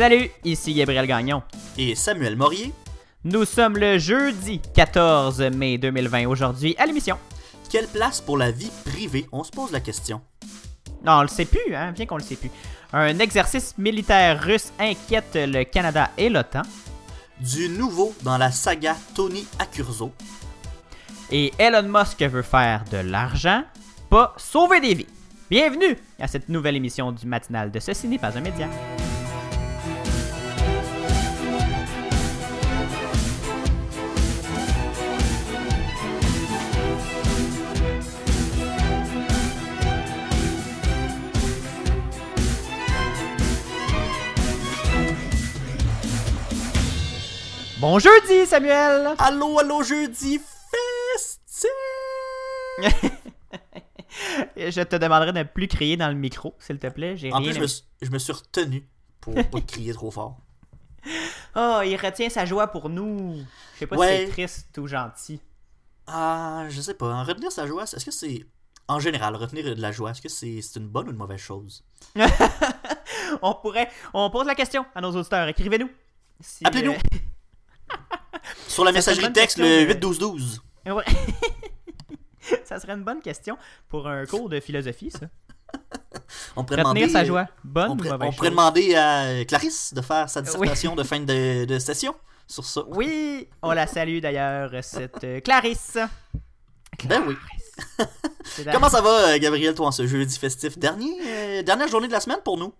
Salut, ici Gabriel Gagnon. Et Samuel Morier. Nous sommes le jeudi 14 mai 2020 aujourd'hui à l'émission. Quelle place pour la vie privée? On se pose la question. Non, on le sait plus, hein, bien qu'on le sait plus. Un exercice militaire russe inquiète le Canada et l'OTAN. Du nouveau dans la saga Tony Accurso. Et Elon Musk veut faire de l'argent, pas sauver des vies. Bienvenue à cette nouvelle émission du matinal de Ceci n'est pas un média. Bon jeudi, Samuel! Allô, allô, jeudi festif! je te demanderai de ne plus crier dans le micro, s'il te plaît. J'ai En rien plus, je me, suis- je me suis retenu pour pas crier trop fort. Oh, il retient sa joie pour nous. Je sais pas Ouais. si c'est triste ou gentil. Ah, je sais pas. En retenir sa joie, est-ce que c'est. En général, retenir de la joie, est-ce que c'est une bonne ou une mauvaise chose? On pourrait. On pose la question à nos auditeurs. Écrivez-nous. Si, Appelez-nous. euh, Sur la messagerie texte, le mais- 8-12-12. ouais. ça serait une bonne question pour un cours de philosophie, ça. On pourrait Retenir demander, sa euh, joie. Bonne On ou pourrait, on demander à Clarisse de faire sa dissertation de fin de, de session sur ça. Oui, on la salue d'ailleurs, cette euh, Clarisse. Ben oui. Comment ça va, euh, Gabriel, toi, en ce jeudi festif? Dernier, euh, dernière journée de la semaine pour nous?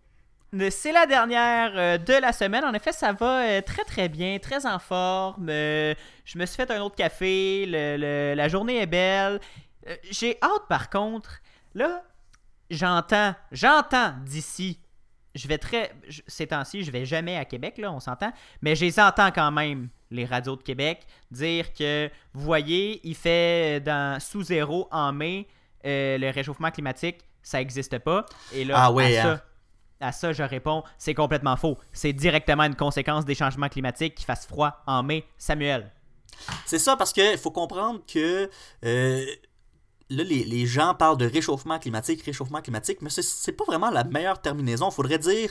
C'est la dernière euh, de la semaine. En effet, ça va euh, très très bien, très en forme. Euh, je me suis fait un autre café. le- le- la journée est belle. J'ai hâte par contre. Là, j'entends, j'entends d'ici. Je vais très. ces temps-ci, je vais jamais à Québec, là, on s'entend. Mais je les entends quand même, les radios de Québec, dire que, vous voyez, il fait dans, sous zéro en mai, euh, le réchauffement climatique, ça n'existe pas. Et là, Ah ouais, à ça, hein. À ça, je réponds, c'est complètement faux. C'est directement une conséquence des changements climatiques qui fasse froid en mai. Samuel. C'est ça, parce qu'il faut comprendre que euh, là, les, gens parlent de réchauffement climatique, réchauffement climatique, mais c'est- c'est pas vraiment la meilleure terminaison. Il faudrait dire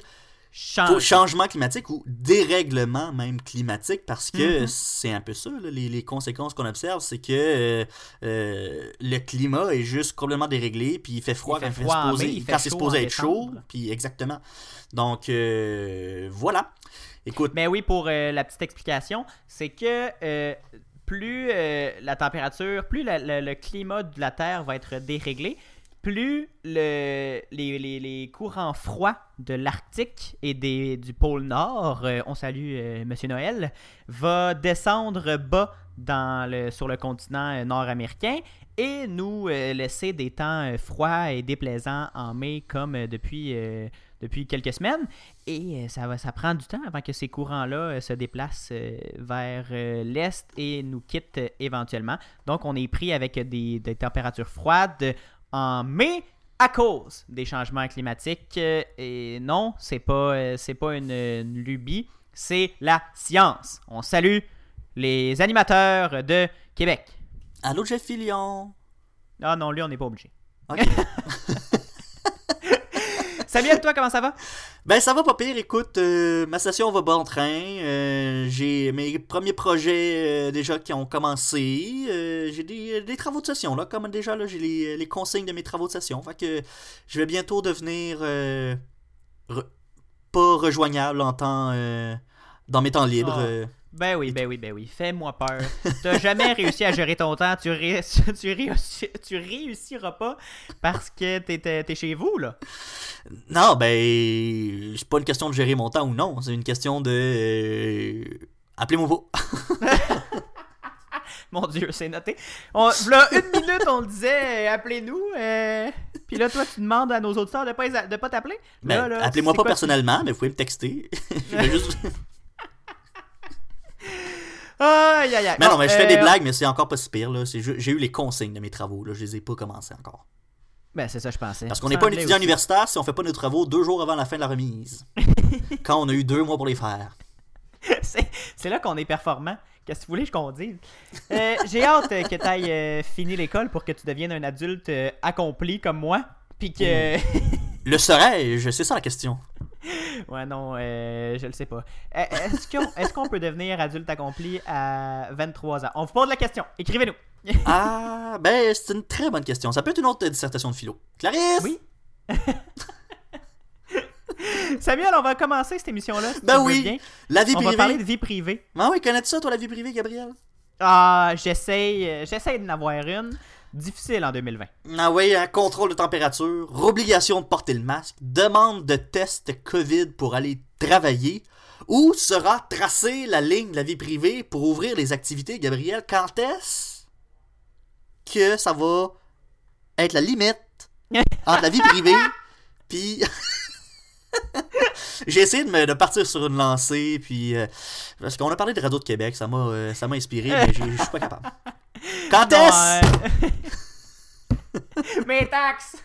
Change. changement climatique ou dérèglement même climatique, parce que Mhm. c'est un peu ça, là, les, les conséquences qu'on observe, c'est que euh, euh, le climat est juste complètement déréglé, puis il fait froid Il fait quand, froid en il supposé, fait quand supposé être chaud, puis exactement. Donc, euh, voilà. Écoute, Mais oui, pour la petite explication, c'est que plus la température, plus la- la- le climat de la Terre va être déréglé, plus le, les, courants froids de l'Arctique et des, du pôle Nord, euh, on salue euh, Monsieur Noël, va descendre bas dans le, sur le continent euh, nord-américain et nous euh, laisser des temps froids et déplaisants en mai comme depuis, depuis quelques semaines. Et ça, va, ça prend du temps avant que ces courants-là se déplacent vers l'est et nous quittent éventuellement. Donc, on est pris avec des températures froides en mai à cause des changements climatiques. Euh, et non, c'est pas, euh, c'est pas une, une lubie, c'est la science. On salue les animateurs de Québec. allô Jeff Fillion. Ah non, lui, on n'est pas obligé. Ok. Samuel, toi, comment ça va? Ben ça va pas pire, écoute, euh, ma session va bon train, euh, j'ai mes premiers projets euh, déjà qui ont commencé, j'ai des, des travaux de session là, comme déjà là j'ai les, les consignes de mes travaux de session, fait que je vais bientôt devenir re- pas rejoignable en temps, dans mes temps libres. Oh. Ben oui, ben oui, ben oui. Fais-moi peur. T'as jamais réussi à gérer ton temps. Tu, ré- tu, réussi- tu réussiras pas parce que t'es, t'es chez vous, là. Non, ben c'est pas une question de gérer mon temps ou non, c'est une question de euh, appelez-moi pas. Mon Dieu, c'est noté. On, là, une minute, on le disait, euh, appelez-nous. euh, Puis là, toi, tu demandes à nos auditeurs de pas, de pas t'appeler. Ben, appelez-moi pas quoi, personnellement, mais vous pouvez me texter. Je vais juste- Aïe, aïe, aïe. Mais non, Bon, mais je fais des euh, blagues, mais c'est encore pas si pire. J'ai eu les consignes de mes travaux. Là. Je les ai pas commencés encore. Ben, c'est ça, je pensais. Parce qu'on n'est pas un étudiant aussi. universitaire si on fait pas nos travaux deux jours avant la fin de la remise. Quand on a eu deux mois pour les faire. c'est, là qu'on est performant. Qu'est-ce que vous voulez qu'on dise? Euh, j'ai hâte euh, que tu ailles fini l'école pour que tu deviennes un adulte euh, accompli comme moi. Puis que. Le serais-je C'est ça la question. ouais, non, euh, je le sais pas. Euh, Est-ce qu'on est peut devenir adulte accompli à 23 ans? On vous pose la question. Écrivez-nous. Ah, ben, c'est une très bonne question. Ça peut être une autre dissertation de philo. Clarisse! Oui. Samuel, on va commencer cette émission-là. si Ben oui. bien. La vie On va privée. parler de vie privée. Ah oui, connais-tu ça, toi, la vie privée, Gabriel? Ah, j'essaye euh, j'essaye d'en avoir une. Difficile en 2020. Ah oui, un contrôle de température, obligation de porter le masque, demande de test COVID pour aller travailler. Où sera tracée la ligne de la vie privée pour ouvrir les activités, Gabriel? Quand est-ce que ça va être la limite entre la vie privée puis... J'ai essayé de, me, de partir sur une lancée, puis... euh, parce qu'on a parlé de Radio de Québec, ça m'a euh, inspiré, mais je suis pas capable. Quand est-ce? euh, Mes taxes!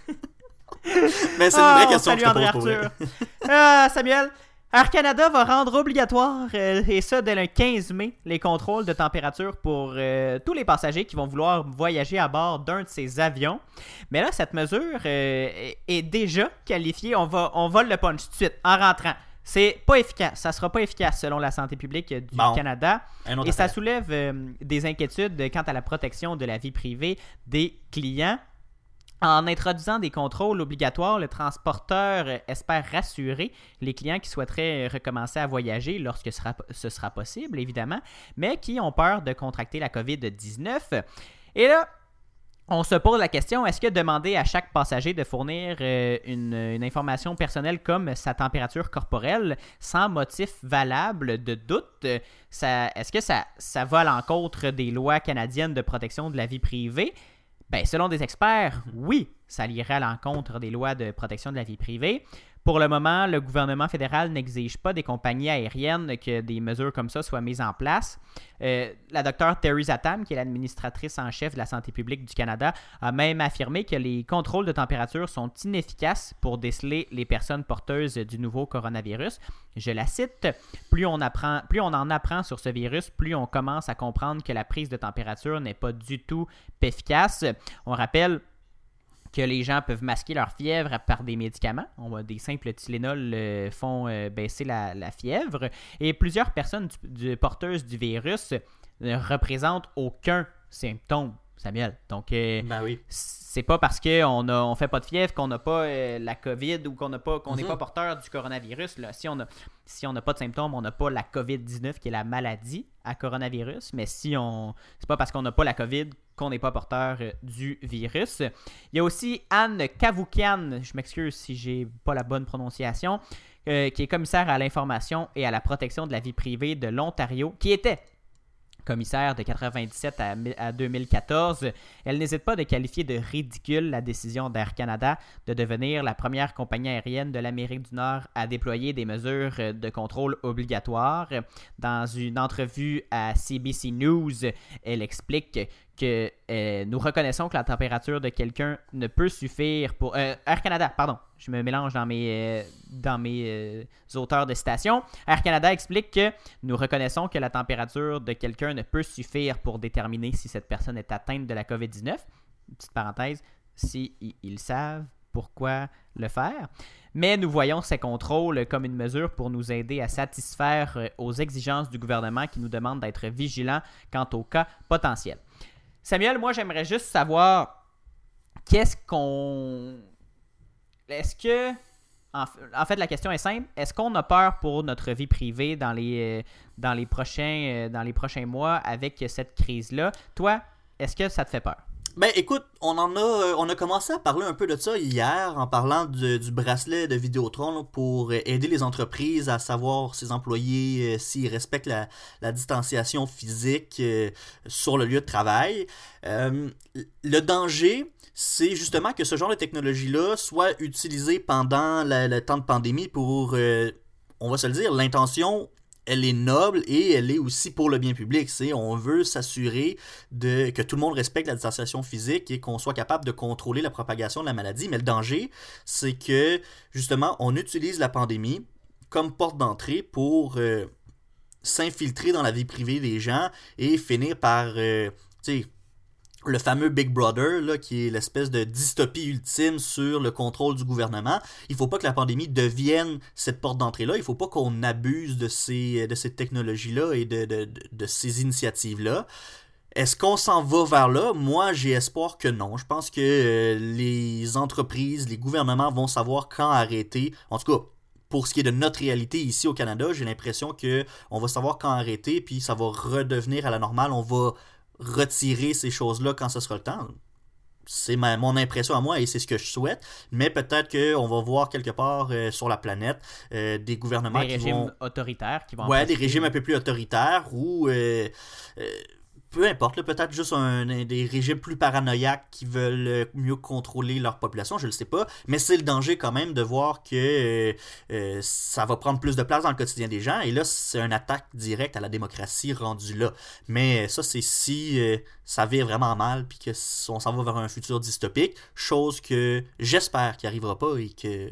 Mais c'est une vraie on question que salue je te André pour. Ah, Samuel, Air Canada va rendre obligatoire, euh, et ça dès le 15 mai, les contrôles de température pour euh, tous les passagers qui vont vouloir voyager à bord d'un de ces avions. Mais là, cette mesure euh, est- est déjà qualifiée. On va, on vole le punch tout de suite, en rentrant. C'est pas efficace. Ça sera pas efficace selon la santé publique du Bon. Canada. Et ça soulève euh, des inquiétudes quant à la protection de la vie privée des clients. En introduisant des contrôles obligatoires, le transporteur espère rassurer les clients qui souhaiteraient recommencer à voyager lorsque ce sera possible, évidemment, mais qui ont peur de contracter la COVID-19. Et là, on se pose la question, est-ce que demander à chaque passager de fournir euh, une, information personnelle comme sa température corporelle sans motif valable de doute, est-ce que ça, ça va à l'encontre des lois canadiennes de protection de la vie privée? Ben, selon des experts, oui, ça irait à l'encontre des lois de protection de la vie privée. Pour le moment, le gouvernement fédéral n'exige pas des compagnies aériennes que des mesures comme ça soient mises en place. Euh, la docteure Theresa Tam, qui est l'administratrice en chef de la santé publique du Canada, a même affirmé que les contrôles de température sont inefficaces pour déceler les personnes porteuses du nouveau coronavirus. Je la cite plus on, plus on en apprend sur ce virus, plus on commence à comprendre que la prise de température n'est pas du tout efficace. On rappelle que les gens peuvent masquer leur fièvre par des médicaments. On des simples Tylenol euh, font euh, baisser la, fièvre. Et plusieurs personnes du- porteuses du virus ne représentent aucun symptôme, Samuel. Donc, euh, Ben oui. c'est pas parce qu'on a on fait pas de fièvre qu'on n'a pas euh, la COVID ou qu'on n'a pas qu'on n'est Mhm. pas porteur du coronavirus. Là. Si on a si on n'a pas de symptômes, on n'a pas la COVID-19 qui est la maladie à coronavirus. Mais si on c'est pas parce qu'on n'a pas la COVID qu'on n'est pas porteur euh, du virus. Il y a aussi Anne Cavoukian, je m'excuse si j'ai pas la bonne prononciation, qui est commissaire à l'information et à la protection de la vie privée de l'Ontario, qui était commissaire de 97 à, mi- à 2014. Elle n'hésite pas de qualifier de ridicule la décision d'Air Canada de devenir la première compagnie aérienne de l'Amérique du Nord à déployer des mesures euh, de contrôle obligatoires. Dans une entrevue à CBC News, elle explique que euh, nous reconnaissons que la température de quelqu'un ne peut suffire pour... euh, Air Canada, pardon, je me mélange dans mes, euh, dans mes auteurs de citation. Air Canada explique que nous reconnaissons que la température de quelqu'un ne peut suffire pour déterminer si cette personne est atteinte de la COVID-19. Petite parenthèse, si ils savent pourquoi le faire. Mais nous voyons ces contrôles comme une mesure pour nous aider à satisfaire aux exigences du gouvernement qui nous demande d'être vigilants quant aux cas potentiels. Samuel, moi j'aimerais juste savoir qu'est-ce qu'on... Est-ce que... En, fait, la question est simple. Est-ce qu'on a peur pour notre vie privée dans les, euh, dans les, prochains, euh, dans les prochains mois avec cette crise-là? Toi, est-ce que ça te fait peur? Ben écoute, on en a euh, on a commencé à parler un peu de ça hier en parlant de- du bracelet de Vidéotron pour aider les entreprises à savoir ses employés euh, s'ils respectent la, distanciation physique euh, sur le lieu de travail. Le danger, c'est justement que ce genre de technologie-là soit utilisé pendant le temps de pandémie pour, on va se le dire, l'intention elle est noble et elle est aussi pour le bien public. On veut s'assurer que tout le monde respecte la distanciation physique et qu'on soit capable de contrôler la propagation de la maladie. Mais le danger, c'est que justement, on utilise la pandémie comme porte d'entrée pour euh, s'infiltrer dans la vie privée des gens et finir par, euh, le fameux Big Brother, là, qui est l'espèce de dystopie ultime sur le contrôle du gouvernement. Il faut pas que la pandémie devienne cette porte d'entrée-là. Il faut pas qu'on abuse de ces, de technologies-là et de, de, de ces initiatives-là. Est-ce qu'on s'en va vers là? Moi, j'ai espoir que non. Je pense que euh, les entreprises, les gouvernements vont savoir quand arrêter. En tout cas, pour ce qui est de notre réalité ici au Canada, j'ai l'impression que on va savoir quand arrêter, puis ça va redevenir à la normale. On va retirer ces choses-là quand ce sera le temps. C'est mon impression à moi et c'est ce que je souhaite. Mais peut-être qu'on va voir quelque part euh, sur la planète euh, des gouvernements des qui régimes vont... autoritaires qui vont Ouais, des régimes un peu plus autoritaires ou... peu importe, peut-être juste un, des régimes plus paranoïaques qui veulent euh, mieux contrôler leur population, je ne sais pas. Mais c'est le danger quand même de voir que euh, euh, ça va prendre plus de place dans le quotidien des gens. Et là, c'est une attaque directe à la démocratie rendue là. Mais ça, c'est si euh, ça vire vraiment mal, puis qu'on s'en va vers un futur dystopique, chose que j'espère qu'il arrivera pas et que...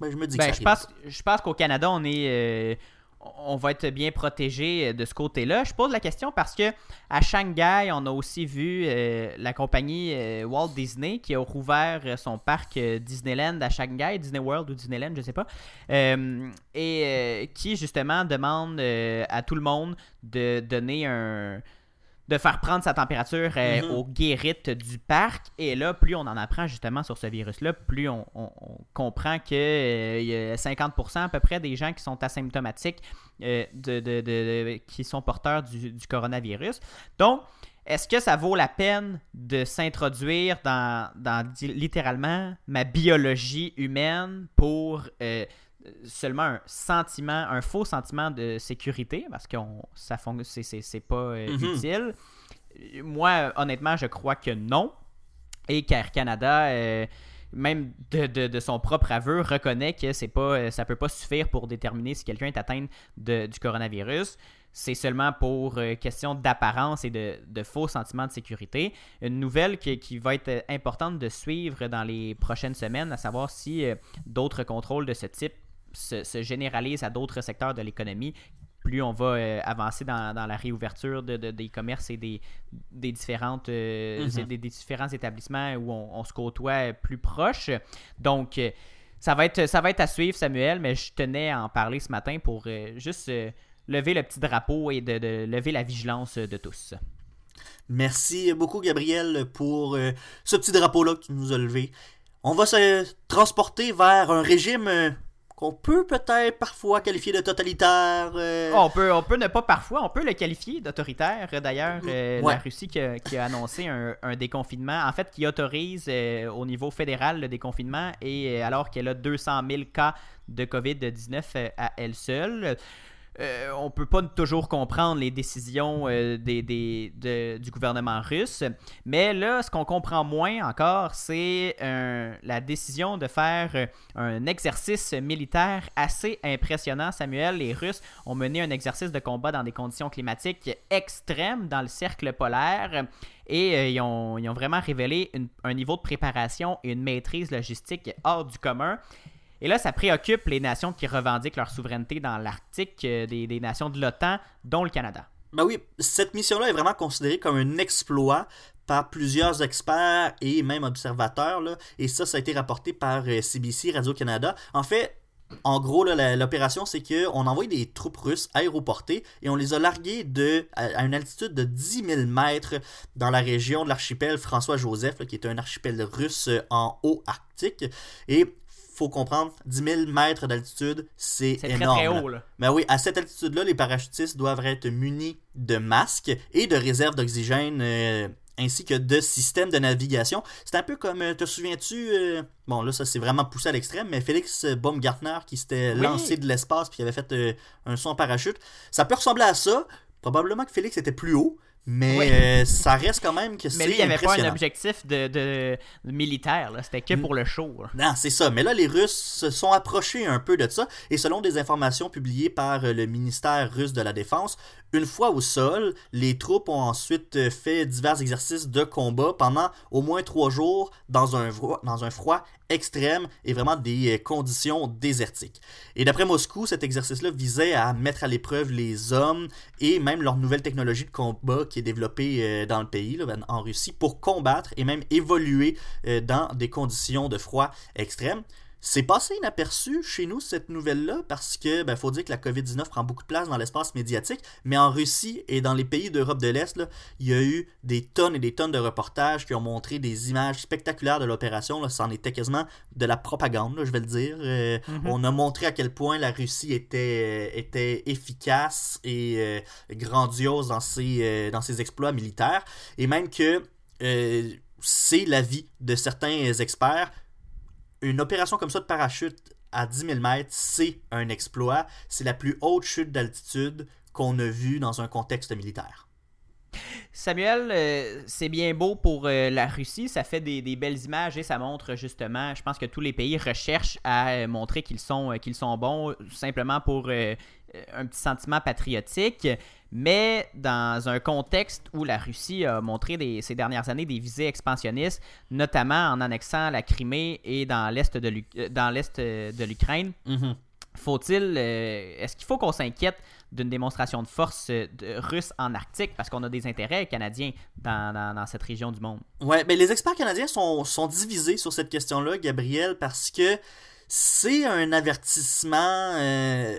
Ben, je me dis Ben, que je ça arrive. pense, je pense qu'au Canada, on est, euh, on va être bien protégé de ce côté-là. Je pose la question parce que à Shanghai, on a aussi vu euh, la compagnie euh, Walt Disney qui a rouvert euh, son parc euh, Disneyland à Shanghai, Disney World ou Disneyland, je sais pas, euh, et euh, qui justement demande euh, à tout le monde de donner un de faire prendre sa température euh, Mhm. aux guérites du parc. Et là, plus on en apprend justement sur ce virus-là, plus on, on- on comprend qu'il y a 50% à peu près des gens qui sont asymptomatiques, euh, de, de- qui sont porteurs du, du coronavirus. Donc, est-ce que ça vaut la peine de s'introduire dans, dans littéralement ma biologie humaine pour euh, seulement un sentiment, un faux sentiment de sécurité, parce que ça c'est- pas euh, Mhm. utile. Moi, honnêtement, je crois que non. Et qu'Air Canada, euh, même de, de- de son propre aveu, reconnaît que c'est pas, euh, ça peut pas suffire pour déterminer si quelqu'un est atteint de- du coronavirus. C'est seulement pour euh, question d'apparence et de, de faux sentiments de sécurité. Une nouvelle qui, qui va être importante de suivre dans les prochaines semaines, à savoir si euh, d'autres contrôles de ce type se, se généralisent à d'autres secteurs de l'économie. Plus on va euh, avancer dans, dans la réouverture de, de- des commerces et des, des, différentes, euh, Mhm. des, des différents établissements où on, on se côtoie plus proche. Donc, euh, ça va, être, ça va être à suivre, Samuel, mais je tenais à en parler ce matin pour euh, juste lever le petit drapeau et de, de lever la vigilance de tous. Merci beaucoup, Gabriel, pour ce petit drapeau-là que tu nous as levé. On va se transporter vers un régime qu'on peut peut-être parfois qualifier de totalitaire. euh, On peut, on peut ne pas parfois, on peut le qualifier d'autoritaire. D'ailleurs, euh, Ouais. la Russie qui a, qui a annoncé un, un déconfinement, en fait, qui autorise euh, au niveau fédéral le déconfinement, et euh, alors qu'elle a 200 000 cas de COVID-19 euh, à elle seule. Euh, on peut pas toujours comprendre les décisions euh, du gouvernement russe, mais là, ce qu'on comprend moins encore, c'est euh, la décision de faire euh, un exercice militaire assez impressionnant. Samuel, les Russes ont mené un exercice de combat dans des conditions climatiques extrêmes dans le cercle polaire et ils, ont, vraiment révélé un niveau de préparation et une maîtrise logistique hors du commun. Et là, ça préoccupe les nations qui revendiquent leur souveraineté dans l'Arctique, euh, des, nations de l'OTAN, dont le Canada. Ben oui, cette mission-là est vraiment considérée comme un exploit par plusieurs experts et même observateurs. et ça, ça a été rapporté par euh, CBC, Radio-Canada. En fait, en gros, l'opération, c'est qu'on a envoyé des troupes russes aéroportées et on les a larguées à, une altitude de 10 000 mètres dans la région de l'archipel François-Joseph, qui est un archipel russe euh, en haut arctique. Et faut comprendre, 10 000 mètres d'altitude, c'est très énorme. très là. haut. Là. Ben oui, à cette altitude-là, les parachutistes doivent être munis de masques et de réserves d'oxygène euh, ainsi que de systèmes de navigation. C'est un peu comme, euh, te souviens-tu, euh, bon là ça c'est vraiment poussé à l'extrême, mais Félix Baumgartner qui s'était Oui. lancé de l'espace puis qui avait fait euh, un en parachute, ça peut ressembler à ça. Probablement que Félix était plus haut, mais Oui. euh, ça reste quand même que c'est Mais lui, il n'y avait pas un objectif de, de- de militaire. C'était que pour le show. là. Non, c'est ça. Mais là, les Russes se sont approchés un peu de ça. Et selon des informations publiées par euh, le ministère russe de la Défense, une fois au sol, les troupes ont ensuite euh, fait divers exercices de combat pendant au moins trois jours dans un, dans un froid extrême et vraiment des euh, conditions désertiques. Et d'après Moscou, cet exercice-là visait à mettre à l'épreuve les hommes et même leur nouvelle technologie de combat qui est développé dans le pays, ben, en Russie, pour combattre et même évoluer dans des conditions de froid extrêmes. C'est passé inaperçu chez nous cette nouvelle-là parce que ben, faut dire que la COVID-19 prend beaucoup de place dans l'espace médiatique, mais en Russie et dans les pays d'Europe de l'Est, il y a eu des tonnes et des tonnes de reportages qui ont montré des images spectaculaires de l'opération. C'en était quasiment de la propagande, je vais le dire. Euh, mhm. On a montré à quel point la Russie était, était efficace et euh, grandiose dans ses, euh, dans ses exploits militaires, et même que c'est l'avis de certains experts une opération comme ça de parachute à 10 000 mètres, c'est un exploit. C'est la plus haute chute d'altitude qu'on a vue dans un contexte militaire. Samuel, euh, c'est bien beau pour euh, la Russie, ça fait des, belles images et ça montre justement, je pense que tous les pays recherchent à euh, montrer qu'ils sont, qu'ils sont bons simplement pour un petit sentiment patriotique. Mais dans un contexte où la Russie a montré ces dernières années des visées expansionnistes, notamment en annexant la Crimée et dans l'est de l'Ukraine, mm-hmm. faut-il, est-ce qu'il faut qu'on s'inquiète d'une démonstration de force euh, russe en Arctique? Parce qu'on a des intérêts canadiens dans, cette région du monde. Ouais, mais les experts canadiens sont, divisés sur cette question-là, Gabriel, parce que c'est un avertissement. Euh,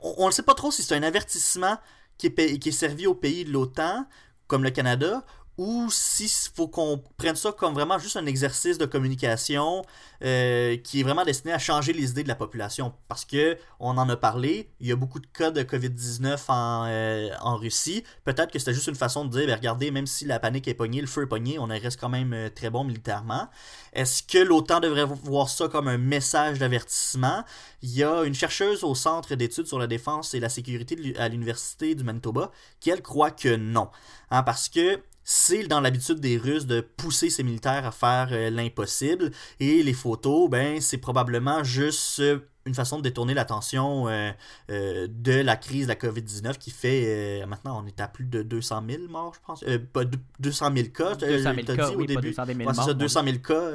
on ne sait pas trop si c'est un avertissement qui est, servi aux pays de l'OTAN, comme le Canada, ou s'il faut qu'on prenne ça comme vraiment juste un exercice de communication euh, qui est vraiment destiné à changer les idées de la population. Parce que on en a parlé, il y a beaucoup de cas de COVID-19 en, euh, en Russie. Peut-être que c'était juste une façon de dire, ben, regardez, même si la panique est pognée, le feu est pogné, on reste quand même euh, très bon militairement. Est-ce que l'OTAN devrait voir ça comme un message d'avertissement? Il y a une chercheuse au Centre d'études sur la défense et la sécurité à l'Université du Manitoba qui, elle, croit que non. Hein, parce que c'est dans l'habitude des Russes de pousser ses militaires à faire euh, l'impossible. Et les photos, ben, c'est probablement juste euh, une façon de détourner l'attention euh, de la crise de la COVID-19 qui fait, maintenant, on est à plus de 200 000 morts, je pense. pas 200 000 cas, 200 000 cas, oui, au début. 200 000 morts, ça, 200 000 cas.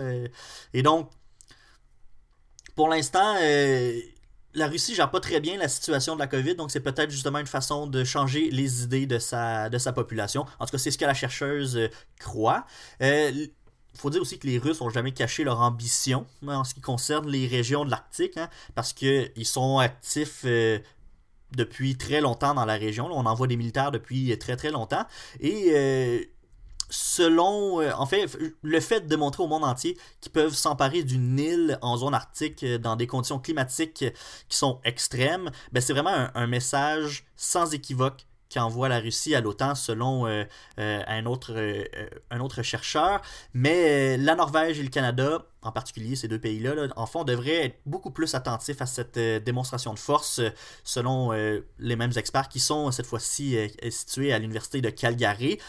et donc, pour l'instant, la Russie gère pas très bien la situation de la COVID, donc c'est peut-être justement une façon de changer les idées de sa, population. En tout cas, c'est ce que la chercheuse euh, croit. Il euh, faut dire aussi que les Russes n'ont jamais caché leur ambition hein, en ce qui concerne les régions de l'Arctique, hein, parce qu'ils sont actifs euh, depuis très longtemps dans la région. on envoie des militaires depuis très très longtemps. Et selon, euh, en fait, le fait de montrer au monde entier qu'ils peuvent s'emparer d'une île en zone arctique euh, dans des conditions climatiques qui sont extrêmes, ben c'est vraiment un, message sans équivoque qu'envoie la Russie à l'OTAN selon euh, un, autre, un autre chercheur. Mais la Norvège et le Canada, en particulier ces deux pays-là, en fond, devraient être beaucoup plus attentifs à cette démonstration de force selon les mêmes experts qui sont cette fois-ci situés à l'Université de Calgary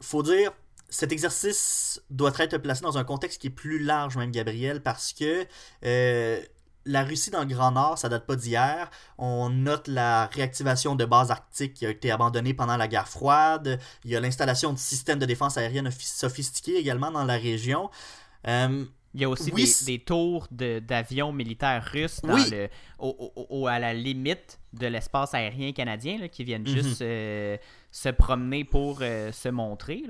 faut dire, cet exercice doit être placé dans un contexte qui est plus large, même Gabriel, parce que euh, la Russie dans le Grand Nord, ça date pas d'hier. On note la réactivation de bases arctiques qui a été abandonnée pendant la guerre froide. Il y a l'installation de systèmes de défense aérienne sophistiqués également dans la région. Euh, il y a aussi des, tours d'avions militaires russes à la limite de l'espace aérien canadien qui viennent mhm. juste euh, se promener pour euh, se montrer.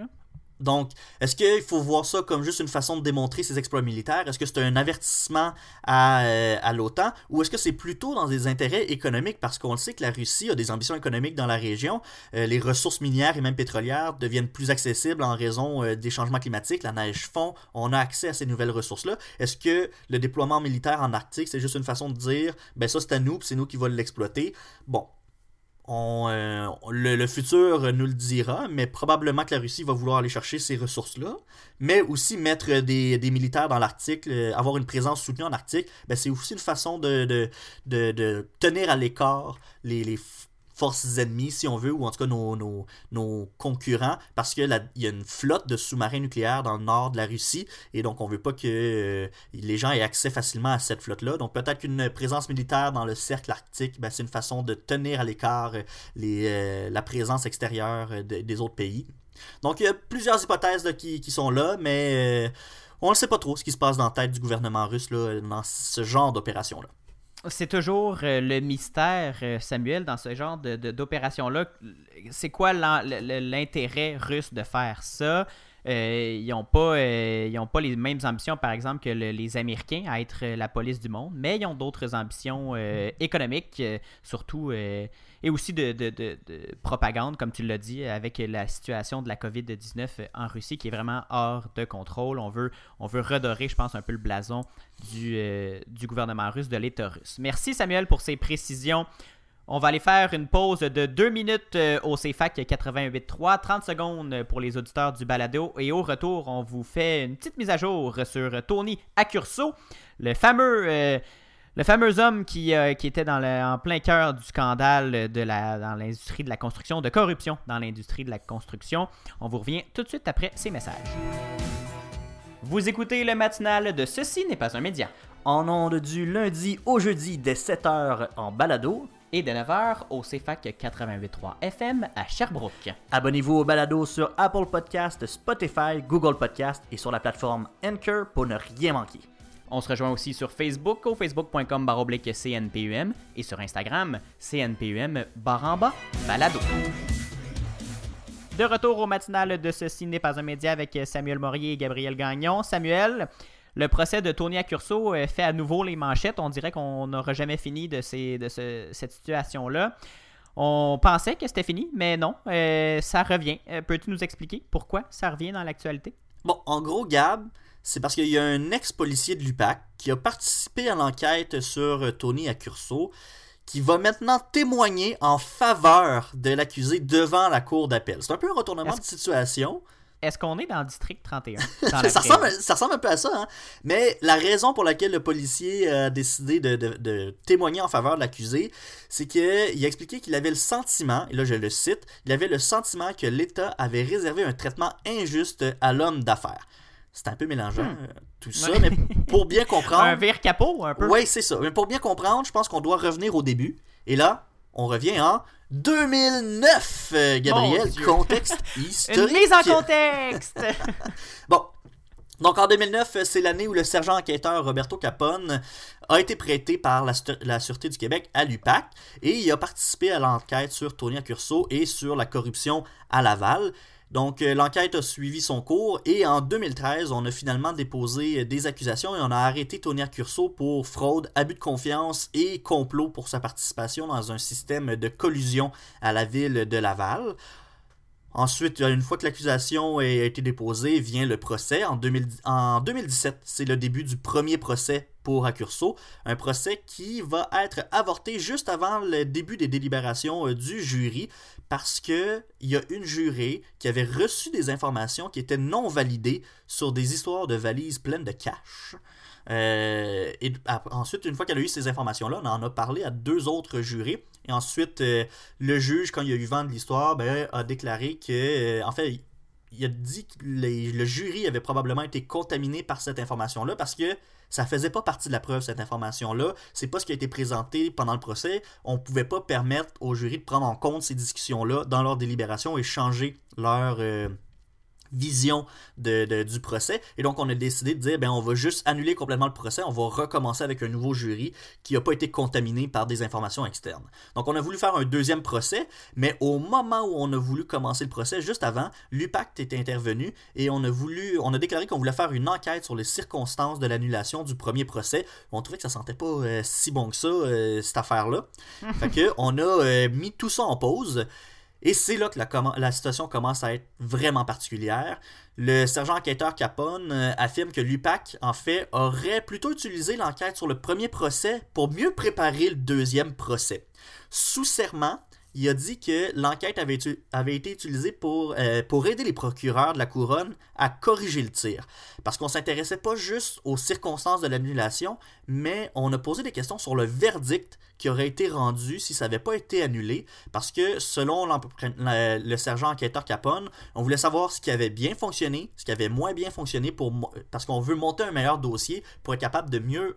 Donc, est-ce qu'il faut voir ça comme juste une façon de démontrer ses exploits militaires? Est-ce que c'est un avertissement à, euh, à l'OTAN? Ou est-ce que c'est plutôt dans des intérêts économiques? Parce qu'on le sait que la Russie a des ambitions économiques dans la région. Euh, les ressources minières et même pétrolières deviennent plus accessibles en raison des changements climatiques. La neige fond, on a accès à ces nouvelles ressources-là. Est-ce que le déploiement militaire en Arctique, c'est juste une façon de dire, ben ça c'est à nous, c'est nous qui va l'exploiter? Bon, euh, le, futur nous le dira, mais probablement que la Russie va vouloir aller chercher ces ressources-là, mais aussi mettre des, militaires dans l'Arctique, euh, avoir une présence soutenue en Arctique, ben c'est aussi une façon de, de, tenir à l'écart les, forces ennemies, si on veut, ou en tout cas nos, concurrents, parce qu'il y a une flotte de sous-marins nucléaires dans le nord de la Russie, et donc on veut pas que euh, les gens aient accès facilement à cette flotte-là. Donc peut-être qu'une présence militaire dans le cercle arctique, ben, c'est une façon de tenir à l'écart euh, euh, la présence extérieure des autres pays. Donc il y a plusieurs hypothèses qui, sont là, mais on ne sait pas trop ce qui se passe dans la tête du gouvernement russe dans ce genre d'opération-là. C'est toujours euh, le mystère, euh, Samuel, dans ce genre d'opération-là. C'est quoi l'intérêt russe de faire ça? Euh, ils n'ont pas, euh, pas les mêmes ambitions, par exemple, que le- les Américains à être euh, la police du monde, mais ils ont d'autres ambitions euh, économiques, surtout, et aussi de, de- de- de propagande, comme tu l'as dit, avec la situation de la COVID-19 en Russie qui est vraiment hors de contrôle. On veut, on veut redorer, je pense, un peu le blason du, du gouvernement russe, de l'État russe. Merci Samuel pour ces précisions. On va aller faire une pause de 2 minutes euh, au CFAC 88.3, 30 secondes pour les auditeurs du balado. Et au retour, on vous fait une petite mise à jour sur Tony Accurso, le fameux, euh, le fameux homme qui, euh, qui était dans le- en plein cœur du scandale de la, dans l'industrie de la construction, de corruption dans l'industrie de la construction. On vous revient tout de suite après ces messages. Vous écoutez le matinal de Ceci n'est pas un média. En ondes du lundi au jeudi dès 7h en balado. Et de 9h au CFAC 88.3 FM à Sherbrooke. Abonnez-vous au balado sur Apple Podcast, Spotify, Google Podcast et sur la plateforme Anchor pour ne rien manquer. On se rejoint aussi sur Facebook au facebook.com baroblique CNPUM et sur Instagram CNPUM baramba balado. De retour au matinal de Ceci n'est pas un média avec Samuel Morier et Gabriel Gagnon. Samuel, le procès de Tony Accurso euh, fait à nouveau les manchettes. On dirait qu'on n'aura jamais fini de, ces, de ce- cette situation-là. On pensait que c'était fini, mais non, euh, ça revient. Euh, Peux-tu nous expliquer pourquoi ça revient dans l'actualité? Bon, en gros, Gab, c'est parce qu'il y a un ex-policier de l'UPAC qui a participé à l'enquête sur Tony Accurso qui va maintenant témoigner en faveur de l'accusé devant la cour d'appel. C'est un peu un retournement de situation. Est-ce qu'on est dans le district 31? Dans la ça, ressemble, ça ressemble un peu à ça, hein? Mais la raison pour laquelle le policier a décidé de, de- de témoigner en faveur de l'accusé, c'est qu'il a expliqué qu'il avait le sentiment, et là je le cite, il avait le sentiment que l'État avait réservé un traitement injuste à l'homme d'affaires. C'est un peu mélangeant, euh, tout ça, Hmm. Mais pour bien comprendre... Un vire capot, un peu? Oui, c'est ça. Mais pour bien comprendre, je pense qu'on doit revenir au début. Et là, on revient en 2009, euh, Gabriel. Contexte Une historique. mise en contexte! Bon. Donc en 2009, c'est l'année où le sergent enquêteur Roberto Capone a été prêté par la, la Sûreté du Québec à l'UPAC et il a participé à l'enquête sur Tony Accurso et sur la corruption à Laval. Donc euh, l'enquête a suivi son cours et en 2013, on a finalement déposé euh, des accusations et on a arrêté Tony Accurso pour fraude, abus de confiance et complot pour sa participation dans un système de collusion à la ville de Laval. Ensuite, une fois que l'accusation a été déposée, vient le procès. En, 2000 en 2017, c'est le début du premier procès pour Accurso. Un procès qui va être avorté juste avant le début des délibérations euh, du jury parce que il y a une jurée qui avait reçu des informations qui étaient non validées sur des histoires de valises pleines de cash. Euh, ensuite, une fois qu'elle a eu ces informations-là, on en a parlé à deux autres jurés. Et ensuite, euh, le juge, quand il a eu vent de l'histoire, ben, a déclaré que, euh, en fait, il- a dit que le jury avait probablement été contaminé par cette information-là parce que ça faisait pas partie de la preuve, cette information-là. C'est pas ce qui a été présenté pendant le procès. On pouvait pas permettre au jury de prendre en compte ces discussions-là dans leur délibération et changer leur euh, vision de, de- du procès. Et donc, on a décidé de dire, ben, on va juste annuler complètement le procès, on va recommencer avec un nouveau jury qui n'a pas été contaminé par des informations externes. Donc, on a voulu faire un deuxième procès, mais au moment où on a voulu commencer le procès, juste avant, l'UPACT est intervenu et on a voulu, on a déclaré qu'on voulait faire une enquête sur les circonstances de l'annulation du premier procès. On trouvait que ça sentait pas euh, si bon que ça, euh, cette affaire-là. fait que, on a euh, mis tout ça en pause. Et c'est là que la, situation commence à être vraiment particulière. Le sergent enquêteur Capone euh, affirme que l'UPAC, en fait, aurait plutôt utilisé l'enquête sur le premier procès pour mieux préparer le deuxième procès. Sous serment, il a dit que l'enquête avait, été utilisée pour, euh, pour aider les procureurs de la couronne à corriger le tir. Parce qu'on s'intéressait pas juste aux circonstances de l'annulation, mais on a posé des questions sur le verdict qui aurait été rendu si ça n'avait pas été annulé. Parce que selon le sergent enquêteur Capone, on voulait savoir ce qui avait bien fonctionné, ce qui avait moins bien fonctionné, parce qu'on veut monter un meilleur dossier pour être capable de mieux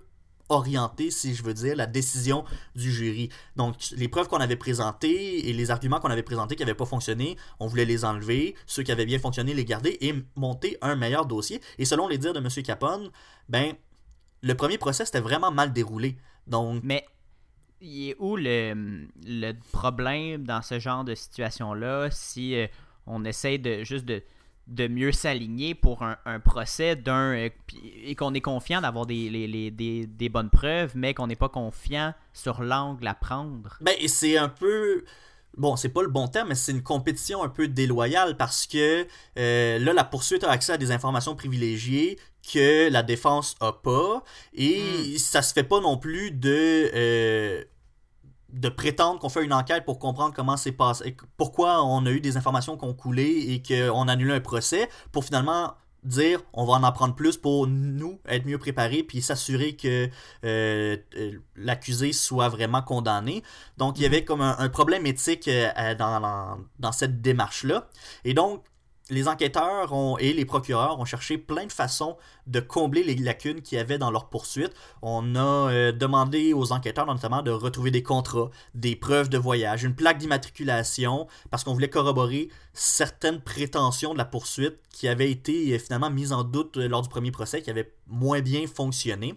orienter, si je veux dire, la décision du jury. Donc, les preuves qu'on avait présentées et les arguments qu'on avait présentés qui n'avaient pas fonctionné, on voulait les enlever. Ceux qui avaient bien fonctionné, les garder et monter un meilleur dossier. Et selon les dires de M. Capone, ben, le premier procès c'était vraiment mal déroulé. Donc, Mais il est où le, le problème dans ce genre de situation-là si euh, on essaie de juste de, de mieux s'aligner pour un, un procès d'un euh, et qu'on est confiant d'avoir des, les- les- des, des bonnes preuves, mais qu'on n'est pas confiant sur l'angle à prendre. Ben, et c'est un peu. Bon, c'est pas le bon terme, mais c'est une compétition un peu déloyale parce que euh, là, la poursuite a accès à des informations privilégiées que la défense a pas. Et ça se fait pas non plus de. euh, de prétendre qu'on fait une enquête pour comprendre comment c'est passé, pourquoi on a eu des informations qui ont coulé et qu'on annule un procès, pour finalement dire on va en apprendre plus pour nous être mieux préparés puis s'assurer que euh, euh, l'accusé soit vraiment condamné. Donc il y avait comme un, un problème éthique euh, dans, dans, dans cette démarche-là. Et donc les enquêteurs ont, et les procureurs ont cherché plein de façons de combler les lacunes qu'il y avait dans leur poursuite. On a euh, demandé aux enquêteurs notamment de retrouver des contrats, des preuves de voyage, une plaque d'immatriculation, parce qu'on voulait corroborer certaines prétentions de la poursuite qui avaient été euh, finalement mises en doute euh, lors du premier procès, qui avaient moins bien fonctionné.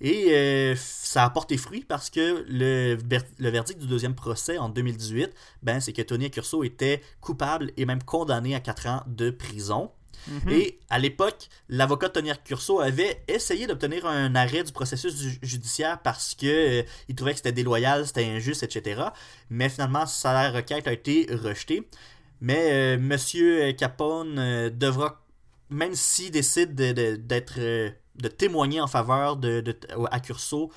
Et euh, ça a porté fruit parce que le, ver- le verdict du deuxième procès en 2018, ben, c'est que Tony Accurso était coupable et même condamné à 4 ans de prison. Mhm. Et à l'époque, l'avocat Tony Accurso avait essayé d'obtenir un arrêt du processus ju- judiciaire parce que euh, il trouvait que c'était déloyal, c'était injuste, etc. Mais finalement, sa requête a été rejetée. Mais euh, Monsieur Capone euh, devra, même s'il décide de- de- d'être euh, de témoigner en faveur de, de Accurso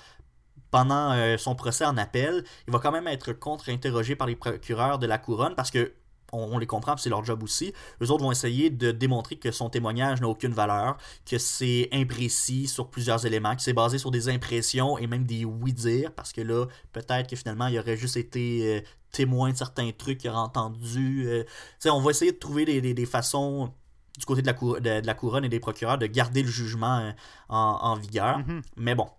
pendant euh, son procès en appel, il va quand même être contre-interrogé par les procureurs de la couronne parce que on, les comprend, c'est leur job aussi. Eux autres vont essayer de démontrer que son témoignage n'a aucune valeur, que c'est imprécis sur plusieurs éléments, que c'est basé sur des impressions et même des oui-dire, parce que là, peut-être que finalement, il aurait juste été euh, témoin de certains trucs qu'il aurait entendus. euh. On va essayer de trouver des- des façons du côté de la, cour- de, de la couronne et des procureurs de garder le jugement euh, en, en vigueur. Mhm. Mais bon.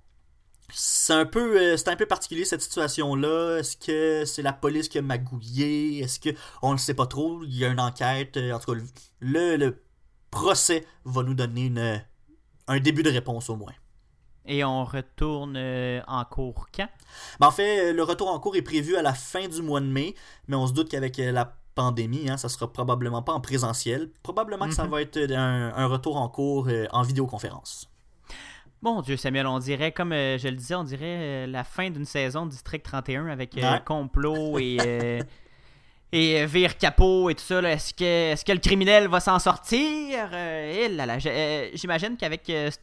C'est un peu euh, c'est un peu particulier cette situation là. Est-ce que c'est la police qui a magouillé? Est-ce que on ne sait pas trop, il y a une enquête Euh, en tout cas le, le procès va nous donner une, un début de réponse au moins. Et on retourne en cours quand? Mais en fait, le retour en cours est prévu à la fin du mois de mai, mais on se doute qu'avec la pandémie, hein, ça sera probablement pas en présentiel. Probablement que ça Mhm. va être euh, un, un retour en cours euh, en vidéoconférence. Mon Dieu, Samuel, on dirait, comme euh, je le disais, on dirait euh, la fin d'une saison de District 31 avec Ouais. complot et, et vire capot et tout ça. Est-ce que, est que le criminel va s'en sortir? Là là, je- J'imagine qu'avec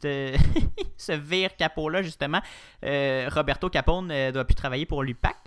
ce vire capot-là, justement, Roberto Capone doit plus travailler pour l'UPAC.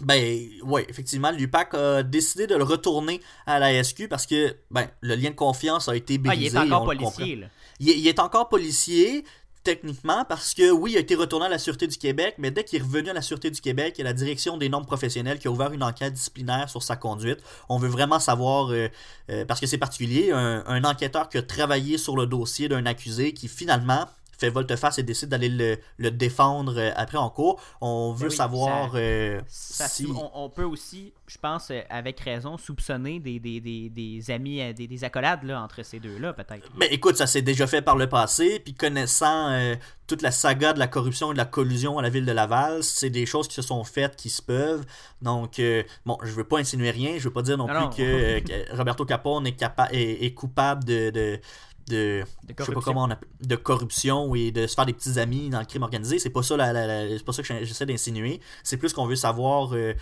Ben, ouais, effectivement, l'UPAC a décidé de le retourner à la SQ parce que, ben, le lien de confiance a été Ah, brisé. il est encore policier. là. Il, est- il est encore policier, techniquement, parce que, oui, il a été retourné à la Sûreté du Québec, mais dès qu'il est revenu à la Sûreté du Québec, il y a la Direction des normes professionnelles qui a ouvert une enquête disciplinaire sur sa conduite. On veut vraiment savoir, euh, euh, parce que c'est particulier, un, un enquêteur qui a travaillé sur le dossier d'un accusé qui, finalement, fait volte-face et décide d'aller le, le défendre euh, après en cours. On veut Ben oui, savoir ça- euh, Ça si... on, on peut aussi, je pense, euh, avec raison, soupçonner des, des, des, des amis, des, des accolades là, entre ces deux-là, peut-être. Mais écoute, ça s'est déjà fait par le passé, puis connaissant euh, toute la saga de la corruption et de la collusion à la ville de Laval, c'est des choses qui se sont faites, qui se peuvent. Donc, euh, bon, je veux pas insinuer rien, je veux pas dire non, Non, plus non. Que, Roberto Capone est, est, est coupable de... de de, De je sais pas corruption. comment on appelle, de corruption et de se faire des petits amis dans le crime organisé c'est pas ça la, la- la- c'est pas ça que j'essaie d'insinuer c'est plus qu'on veut savoir euh,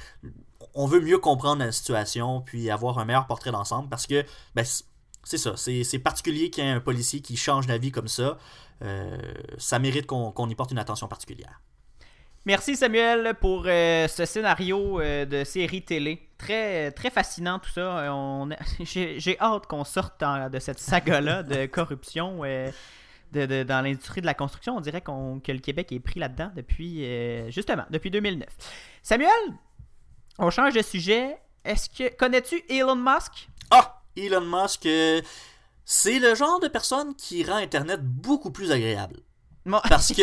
on veut mieux comprendre la situation puis avoir un meilleur portrait d'ensemble parce que ben, c'est ça c'est c'est particulier qu'il y ait un policier qui change d'avis comme ça Euh, ça mérite qu'on qu'on y porte une attention particulière Merci Samuel pour euh, ce scénario de série télé. Très, très fascinant tout ça. Euh, on J'ai j'ai hâte qu'on sorte en- de cette saga-là de corruption euh, de- de- dans l'industrie de la construction. On dirait qu'on- que le Québec est pris là-dedans depuis, euh, justement, depuis 2009. Samuel, on change de sujet. Est-ce que connais-tu Elon Musk? ah Elon Musk euh, c'est le genre de personne qui rend internet beaucoup plus agréable parce que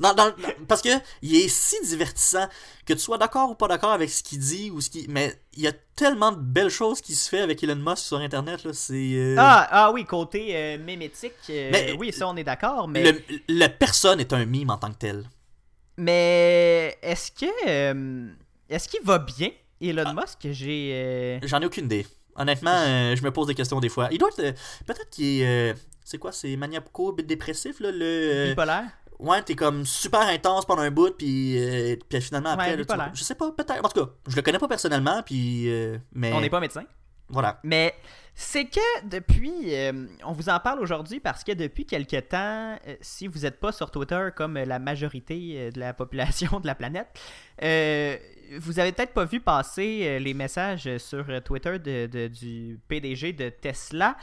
dans- dans- dans- parce que il est si divertissant que tu sois d'accord ou pas d'accord avec ce qu'il dit ou ce qui mais il y a tellement de belles choses qui se fait avec Elon Musk sur internet là c'est euh, Ah, ah oui, côté euh, mémétique. euh, Mais- oui, ça on est d'accord, mais le, la personne est un mime en tant que tel Mais est-ce que. est-ce qu'il va bien, Elon ah. Musk? J'ai. J'en ai aucune idée. Honnêtement, je me pose des questions des fois. Il doit être. Peut-être qu'il est. c'est quoi C'est maniaco-dépressif, là le... Bipolaire? Ouais, t'es comme super intense pendant un bout, puis, euh, puis finalement après, je sais pas, peut-être. En tout cas, je le connais pas personnellement, puis. Euh, mais... On n'est pas médecin. Voilà. Mais c'est que depuis, euh, on vous en parle aujourd'hui parce que depuis quelques temps, si vous n'êtes pas sur Twitter comme la majorité de la population de la planète, vous avez peut-être pas vu passer les messages sur Twitter de, du PDG de Tesla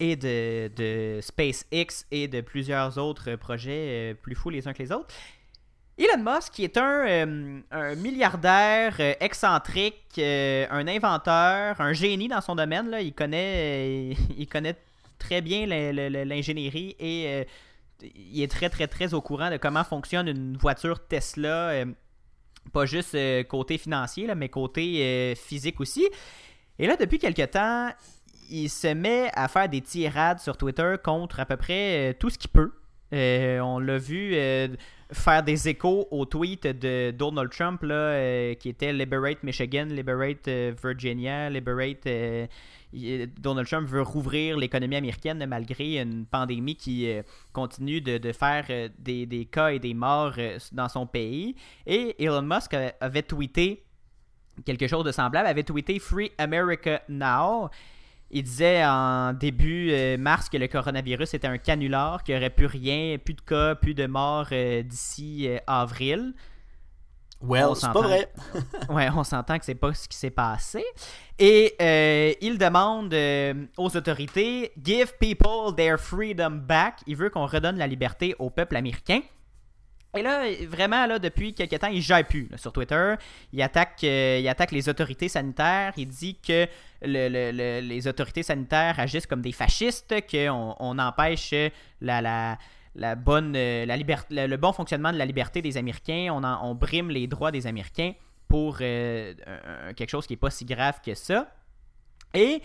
et de, SpaceX et de plusieurs autres projets euh, plus fous les uns que les autres. Elon Musk, qui est un, euh, milliardaire euh, excentrique, un inventeur, un génie dans son domaine, là, il, connaît, il connaît très bien l'ingénierie et il est très très très au courant de comment fonctionne une voiture Tesla, pas juste côté financier, là, mais côté physique aussi. Et là, depuis quelques temps, il se met à faire des tirades sur Twitter contre à peu près euh, tout ce qu'il peut. Euh, on l'a vu euh, faire des échos au tweet de Donald Trump là, qui était Liberate Michigan, Liberate Virginia, Liberate. Donald Trump veut rouvrir l'économie américaine malgré une pandémie qui continue de, faire des, des, cas et des morts dans son pays. Et Elon Musk avait tweeté quelque chose de semblable, avait tweeté Free America Now. Il disait en début euh, mars que le coronavirus était un canular, qu'il n'y aurait plus rien, plus de cas, plus de morts euh, d'ici euh, avril. Well, c'est pas vrai. ouais, on s'entend que c'est pas ce qui s'est passé. Et il demande aux autorités Give people their freedom back. Il veut qu'on redonne la liberté au peuple américain. Et là, vraiment, là, depuis quelques temps, il ne plus sur Twitter. Il attaque, il attaque les autorités sanitaires. Il dit que les autorités sanitaires agissent comme des fascistes, qu'on on empêche la, bonne, la le bon fonctionnement de la liberté des Américains, on, on brime les droits des Américains pour euh, quelque chose qui n'est pas si grave que ça. Et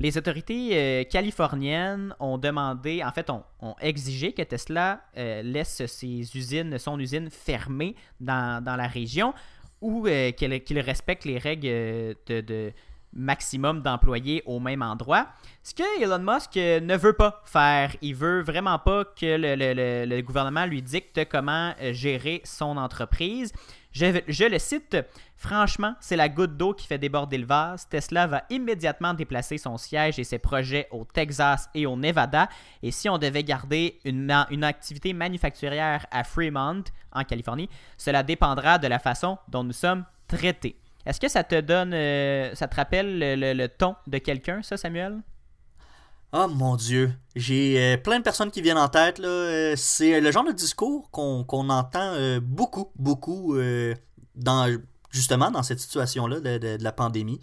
les autorités euh, californiennes ont demandé, en fait, ont, exigé que Tesla euh, laisse ses usines, son usine fermée dans, la région ou qu'il respecte les règles de maximum d'employés au même endroit. Ce que Elon Musk ne veut pas faire. Il veut vraiment pas que le, gouvernement lui dicte comment euh, gérer son entreprise. Je, le cite, franchement, c'est la goutte d'eau qui fait déborder le vase. Tesla va immédiatement déplacer son siège et ses projets au Texas et au Nevada. Et si on devait garder une, activité manufacturière à Fremont, en Californie, cela dépendra de la façon dont nous sommes traités. Est-ce que ça te donne, euh, ça te rappelle le, ton de quelqu'un, ça, Samuel? Oh mon Dieu, j'ai euh, plein de personnes qui viennent en tête. Là. Euh, c'est le genre de discours qu'on, entend beaucoup, beaucoup dans, justement dans cette situation-là de, la pandémie.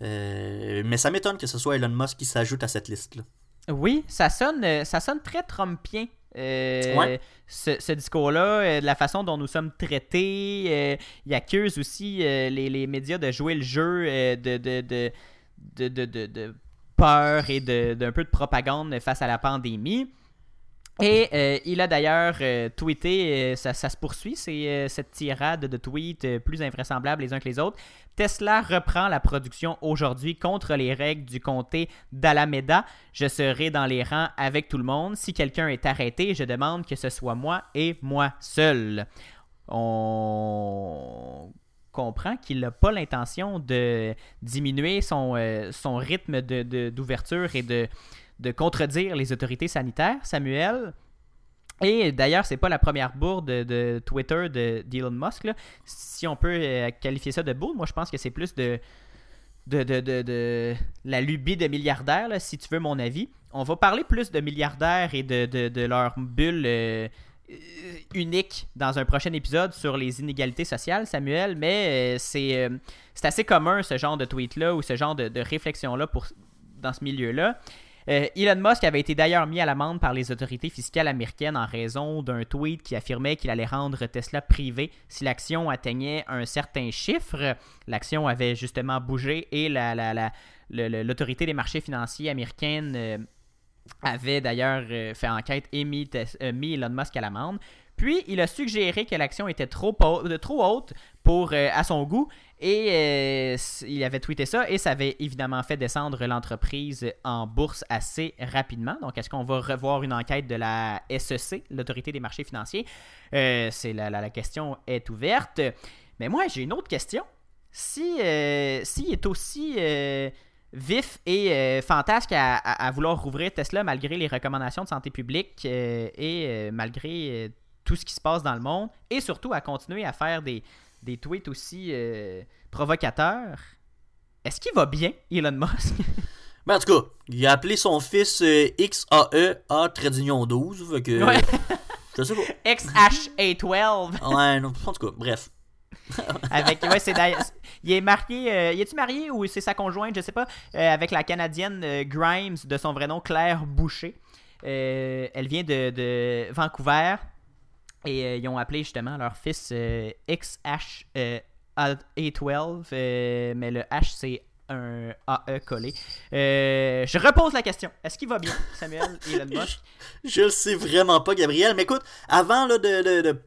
mais ça m'étonne que ce soit Elon Musk qui s'ajoute à cette liste-là. Oui, ça sonne, ça sonne très Trumpien euh, ce, discours-là, euh, de la façon dont nous sommes traités. Euh, il accuse aussi les, médias de jouer le jeu de, de, de, peur et d'un peu de propagande face à la pandémie. Et il a d'ailleurs tweeté, ça, ça, se poursuit, c'est cette tirade de tweets plus invraisemblables les uns que les autres. Tesla reprend la production aujourd'hui contre les règles du comté d'Alameda. Je serai dans les rangs avec tout le monde. Si quelqu'un est arrêté, je demande que ce soit moi et moi seul. On comprend qu'il n'a pas l'intention de diminuer son, euh, son rythme d'ouverture de, et de, de contredire les autorités sanitaires. Samuel, et d'ailleurs, c'est pas la première bourde de, Twitter d'Elon Musk. Si on peut euh, qualifier ça de bourde, moi je pense que c'est plus de, de, de, la lubie de milliardaires, si tu veux mon avis. On va parler plus de milliardaires et de, leur bulle euh, unique dans un prochain épisode sur les inégalités sociales, Samuel, mais euh, c'est assez commun ce genre de tweet-là ou ce genre de, réflexion-là dans ce milieu-là. Euh, Elon Musk avait été d'ailleurs mis à l'amende par les autorités fiscales américaines en raison d'un tweet qui affirmait qu'il allait rendre Tesla privé si l'action atteignait un certain chiffre. L'action avait justement bougé et l'autorité des marchés financiers américaine euh, avait d'ailleurs euh, fait enquête et mis, Elon Musk à l'amende. Puis, il a suggéré que l'action était trop, trop haute pour, à son goût et euh, il avait tweeté ça et ça avait évidemment fait descendre l'entreprise en bourse assez rapidement. Donc, est-ce qu'on va revoir une enquête de la SEC, l'autorité des marchés financiers? Euh, C'est la, la, question est ouverte. Mais moi, j'ai une autre question. Si, euh, s'il est aussi vif et fantasque à, vouloir rouvrir Tesla malgré les recommandations de santé publique et malgré tout ce qui se passe dans le monde, et surtout à continuer à faire des des tweets aussi euh, provocateurs. Est-ce qu'il va bien, Elon Musk? Ben, en tout cas, il a appelé son fils euh, XAE A 12. que, ouais. je sais pas. XH812. ouais, non, en tout cas, bref. avec ouais, c'est il est marié euh, il est-tu marié ou c'est sa conjointe je sais pas avec la canadienne Grimes de son vrai nom Claire Boucher elle vient de, de Vancouver et euh, ils ont appelé justement leur fils euh, XH812, euh, mais le H c'est un AE collé. je repose la question. Est-ce qu'il va bien, Samuel Elon Musk? je le sais vraiment pas, Gabriel. Mais écoute, avant là, de,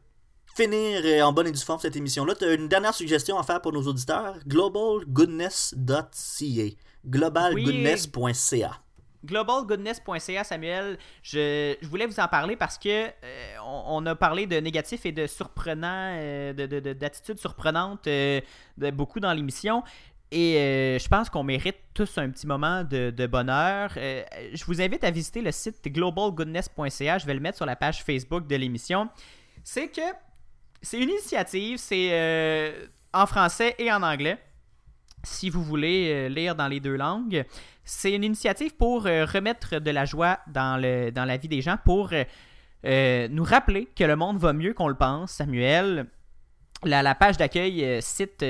finir en bonne et due forme cette émission-là, tu as une dernière suggestion à faire pour nos auditeurs? globalgoodness.ca globalgoodness.ca globalgoodness.ca, Samuel, je, voulais vous en parler parce que euh, on, a parlé de négatifs et de surprenants, euh, d'attitudes surprenantes euh, de beaucoup dans l'émission. Et je pense qu'on mérite tous un petit moment de, bonheur. je vous invite à visiter le site globalgoodness.ca. Je vais le mettre sur la page Facebook de l'émission. C'est que c'est une initiative, c'est en français et en anglais. Si vous voulez lire dans les deux langues, c'est une initiative pour euh, remettre de la joie dans, le, dans la vie des gens, pour euh, euh, nous rappeler que le monde va mieux qu'on le pense. Samuel, la, la page d'accueil cite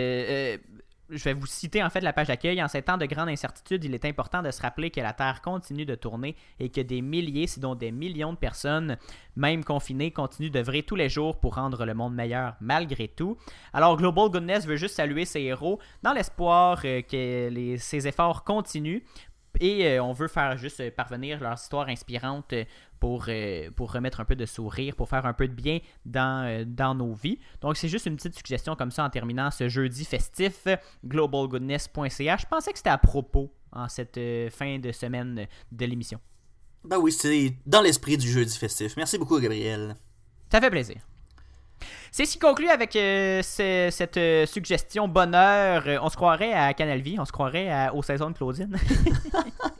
je vais vous citer en fait la page d'accueil. En ces temps de grande incertitude, il est important de se rappeler que la Terre continue de tourner et que des milliers, sinon des millions de personnes, même confinées, continuent d'œuvrer tous les jours pour rendre le monde meilleur malgré tout. Alors Global Goodness veut juste saluer ses héros dans l'espoir euh, que les, ces efforts continuent et euh, on veut faire juste euh, parvenir leur histoire inspirante euh, pour, pour remettre un peu de sourire, pour faire un peu de bien dans, dans nos vies. Donc, c'est juste une petite suggestion comme ça en terminant ce jeudi festif, globalgoodness.ca. Je pensais que c'était à propos en cette fin de semaine de l'émission. Ben oui, c'est dans l'esprit du jeudi festif. Merci beaucoup, Gabriel. Ça fait plaisir. C'est ce qui conclut avec cette suggestion bonheur. on se croirait à Canal Vie, on se croirait aux saisons de Claudine.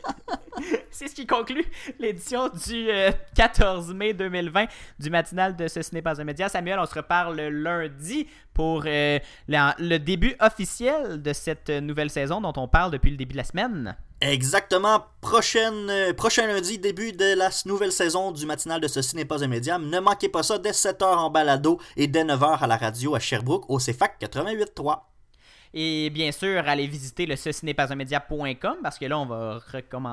C'est ce qui conclut l'édition du 14 euh, mai 2020 du matinal de Ce n'est pas un média. Samuel, on se reparle lundi pour euh, le début officiel de cette nouvelle saison dont on parle depuis le début de la semaine. Exactement. Euh, prochain lundi, début de la nouvelle saison du matinal de Ceci n'est pas un médium. Ne manquez pas ça dès 7h en balado et dès 9h à la radio à Sherbrooke au CFAC 88.3. Et bien sûr, allez visiter le ceci parce que là, on va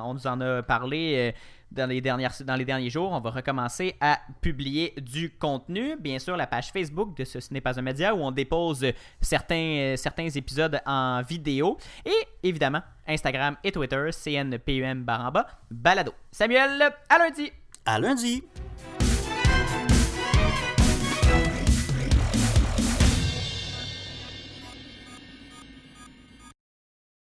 on nous en a parlé euh, dans les, dernières, dans les derniers jours. On va recommencer à publier du contenu. Bien sûr, la page Facebook de Ceci un média où on dépose certains, euh, certains épisodes en vidéo. Et évidemment, Instagram et Twitter, CNPUM baramba, balado. Samuel, à lundi! À lundi!